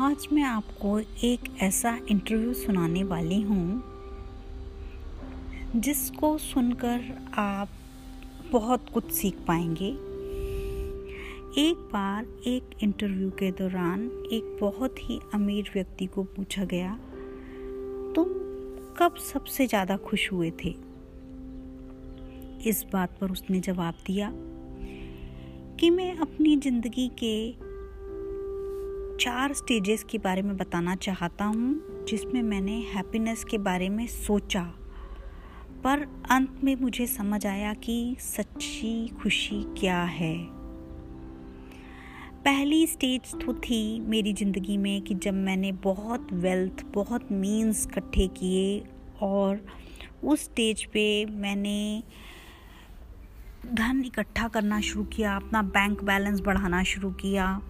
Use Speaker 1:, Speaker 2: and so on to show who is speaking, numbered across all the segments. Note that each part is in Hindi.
Speaker 1: आज मैं आपको एक ऐसा इंटरव्यू सुनाने वाली हूँ, जिसको सुनकर आप बहुत कुछ सीख पाएँगे। एक बार एक इंटरव्यू के दौरान एक बहुत ही अमीर व्यक्ति को पूछा गया, तुम कब सबसे ज़्यादा खुश हुए थे? इस बात पर उसने जवाब दिया कि मैं अपनी ज़िंदगी के चार स्टेजेस के बारे में बताना चाहता हूँ, जिसमें मैंने हैप्पीनेस के बारे में सोचा। पर अंत में मुझे समझ आया कि सच्ची खुशी क्या है। पहली स्टेज तो थी मेरी ज़िंदगी में कि जब मैंने बहुत वेल्थ बहुत मीन्स इकट्ठे किए और उस स्टेज पे मैंने धन इकट्ठा करना शुरू किया, अपना बैंक बैलेंस बढ़ाना शुरू किया।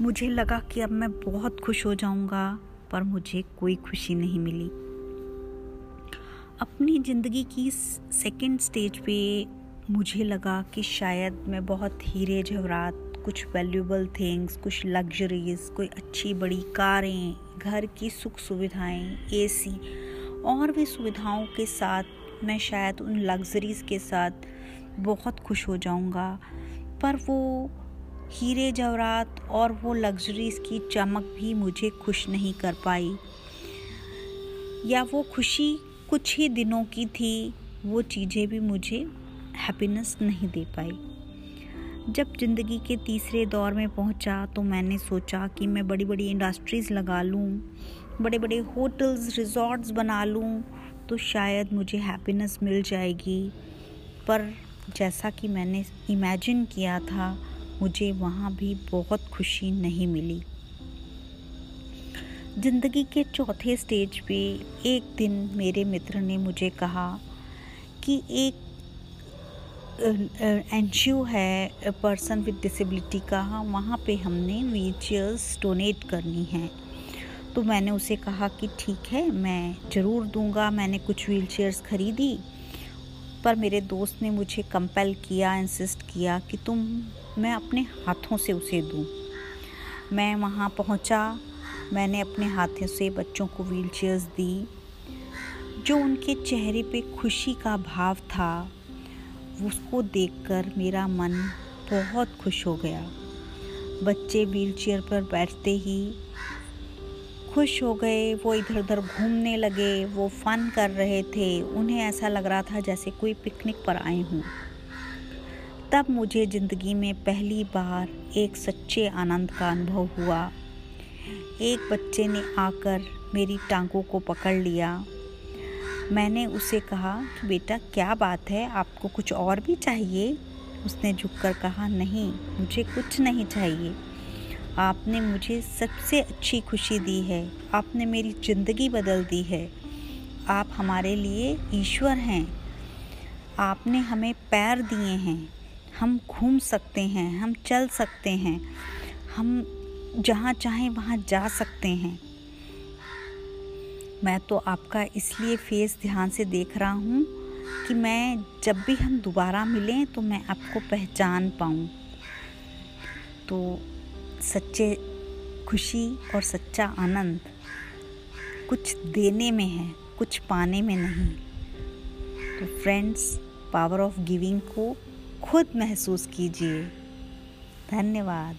Speaker 1: मुझे लगा कि अब मैं बहुत खुश हो जाऊँगा, पर मुझे कोई खुशी नहीं मिली। अपनी ज़िंदगी की सेकेंड स्टेज पे मुझे लगा कि शायद मैं बहुत हीरे जवरात कुछ वैल्यूबल थिंग्स कुछ लग्जरीज कोई अच्छी बड़ी कारें, घर की सुख सुविधाएँ एसी और भी सुविधाओं के साथ मैं शायद उन लग्जरीज के साथ बहुत खुश हो जाऊँगा। पर वो हीरे जवरात और वो लग्जरीज की चमक भी मुझे खुश नहीं कर पाई। या वो खुशी कुछ ही दिनों की थी, वो चीज़ें भी मुझे हैप्पीनेस नहीं दे पाई। जब ज़िंदगी के तीसरे दौर में पहुँचा तो मैंने सोचा कि मैं बड़ी बड़ी इंडस्ट्रीज़ लगा लूँ बड़े बड़े होटल्स रिजॉर्ट्स बना लूँ तो शायद मुझे हैप्पीनेस मिल जाएगी। पर जैसा कि मैंने इमेजिन किया था मुझे वहाँ भी बहुत खुशी नहीं मिली। ज़िंदगी के चौथे स्टेज पे एक दिन मेरे मित्र ने मुझे कहा कि एक एन है पर्सन विद डिसेबिलिटी का, वहाँ पे हमने व्हील चेयर्स डोनेट करनी है। तो मैंने उसे कहा कि ठीक है, मैं ज़रूर दूँगा, मैंने कुछ व्हील चेयर्स ख़रीदी। पर मेरे दोस्त ने मुझे कंपेल किया इंसिस्ट किया कि तुम, मैं अपने हाथों से उसे दूँ। मैं वहाँ पहुँचा। मैंने अपने हाथों से बच्चों को व्हील दी, जो उनके चेहरे पे खुशी का भाव था। उसको देखकर मेरा मन बहुत खुश हो गया। बच्चे व्हील चेयर पर बैठते ही खुश हो गए, वो इधर उधर घूमने लगे, वो फन कर रहे थे। उन्हें ऐसा लग रहा था जैसे कोई पिकनिक पर आए हों। तब मुझे ज़िंदगी में पहली बार एक सच्चे आनंद का अनुभव हुआ। एक बच्चे ने आकर मेरी टांगों को पकड़ लिया। मैंने उसे कहा कि बेटा, क्या बात है? आपको कुछ और भी चाहिए? उसने झुककर कहा, नहीं, मुझे कुछ नहीं चाहिए। आपने मुझे सबसे अच्छी खुशी दी है। आपने मेरी ज़िंदगी बदल दी है। आप हमारे लिए ईश्वर हैं। आपने हमें पैर दिए हैं। हम घूम सकते हैं, हम चल सकते हैं। हम जहाँ चाहें वहाँ जा सकते हैं। मैं तो आपका इसलिए फेस ध्यान से देख रहा हूँ कि मैं जब भी हम दोबारा मिलें तो मैं आपको पहचान पाऊँ। तो सच्चे खुशी और सच्चा आनंद कुछ देने में है, कुछ पाने में नहीं। तो फ्रेंड्स पावर ऑफ़ गिविंग को खुद महसूस कीजिए। धन्यवाद।